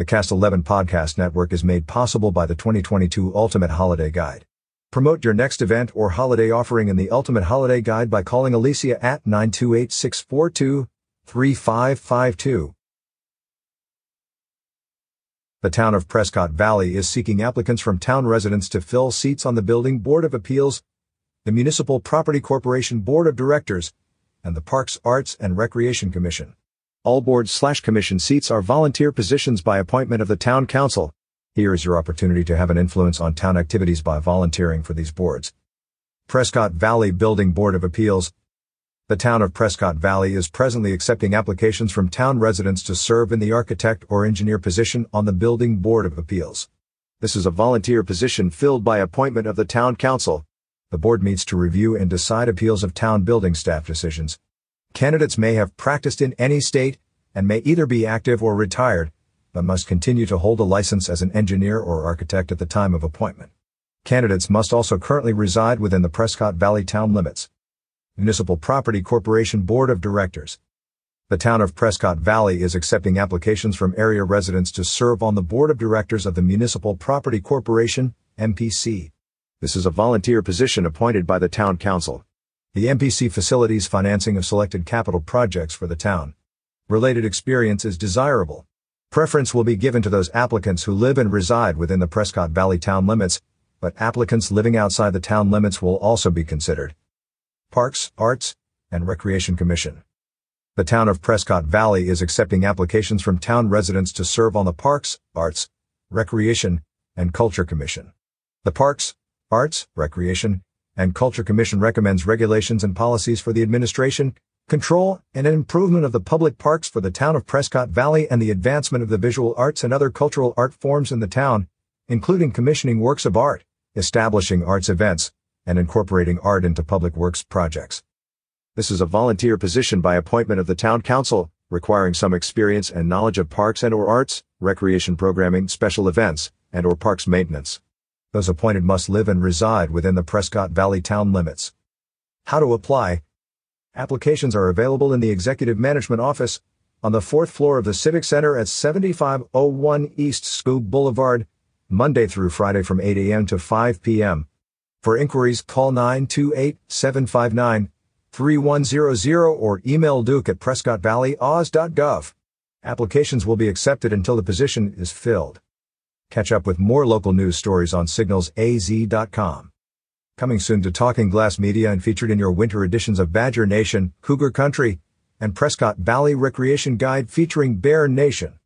The Cast 11 podcast network is made possible by the 2022 Ultimate Holiday Guide. Promote your next event or holiday offering in the Ultimate Holiday Guide by calling Alicia at 928 642 3552. The town of Prescott Valley is seeking applicants from town residents to fill seats on the Building Board of Appeals, the Municipal Property Corporation Board of Directors, and the Parks, Arts, and Recreation Commission. All board slash commission seats are volunteer positions by appointment of the town council. Here is your opportunity to have an influence on town activities by volunteering for these boards. Prescott Valley Building Board of Appeals. The town of Prescott Valley is presently accepting applications from town residents to serve in the architect or engineer position on the Building Board of Appeals. This is a volunteer position filled by appointment of the town council. The board meets to review and decide appeals of town building staff decisions. Candidates may have practiced in any state and may either be active or retired, but must continue to hold a license as an engineer or architect at the time of appointment. Candidates must also currently reside within the Prescott Valley town limits. Municipal Property Corporation Board of Directors. The town of Prescott Valley is accepting applications from area residents to serve on the Board of Directors of the Municipal Property Corporation, MPC. This is a volunteer position appointed by the town council. The MPC facilities financing of selected capital projects for the town. Related experience is desirable. Preference will be given to those applicants who live and reside within the Prescott Valley town limits, but applicants living outside the town limits will also be considered. Parks, Arts, and Recreation Commission. The town of Prescott Valley is accepting applications from town residents to serve on the Parks, Arts, Recreation, and Culture Commission. The Parks, Arts, Recreation, and Culture Commission recommends regulations and policies for the administration, control, and improvement of the public parks for the town of Prescott Valley and the advancement of the visual arts and other cultural art forms in the town, including commissioning works of art, establishing arts events, and incorporating art into public works projects. This is a volunteer position by appointment of the town council, requiring some experience and knowledge of parks and or arts, recreation programming, special events, and or parks maintenance. Those appointed must live and reside within the Prescott Valley town limits. How to apply? Applications are available in the Executive Management Office on the fourth floor of the Civic Center at 7501 East Skoog Boulevard, Monday through Friday from 8 a.m. to 5 p.m. For inquiries, call 928-759-3100 or email duke at prescottvalleyos.gov. Applications will be accepted until the position is filled. Catch up with more local news stories on signalsaz.com. Coming soon to Talking Glass Media and featured in your winter editions of Badger Nation, Cougar Country, and Prescott Valley Recreation Guide featuring Bear Nation.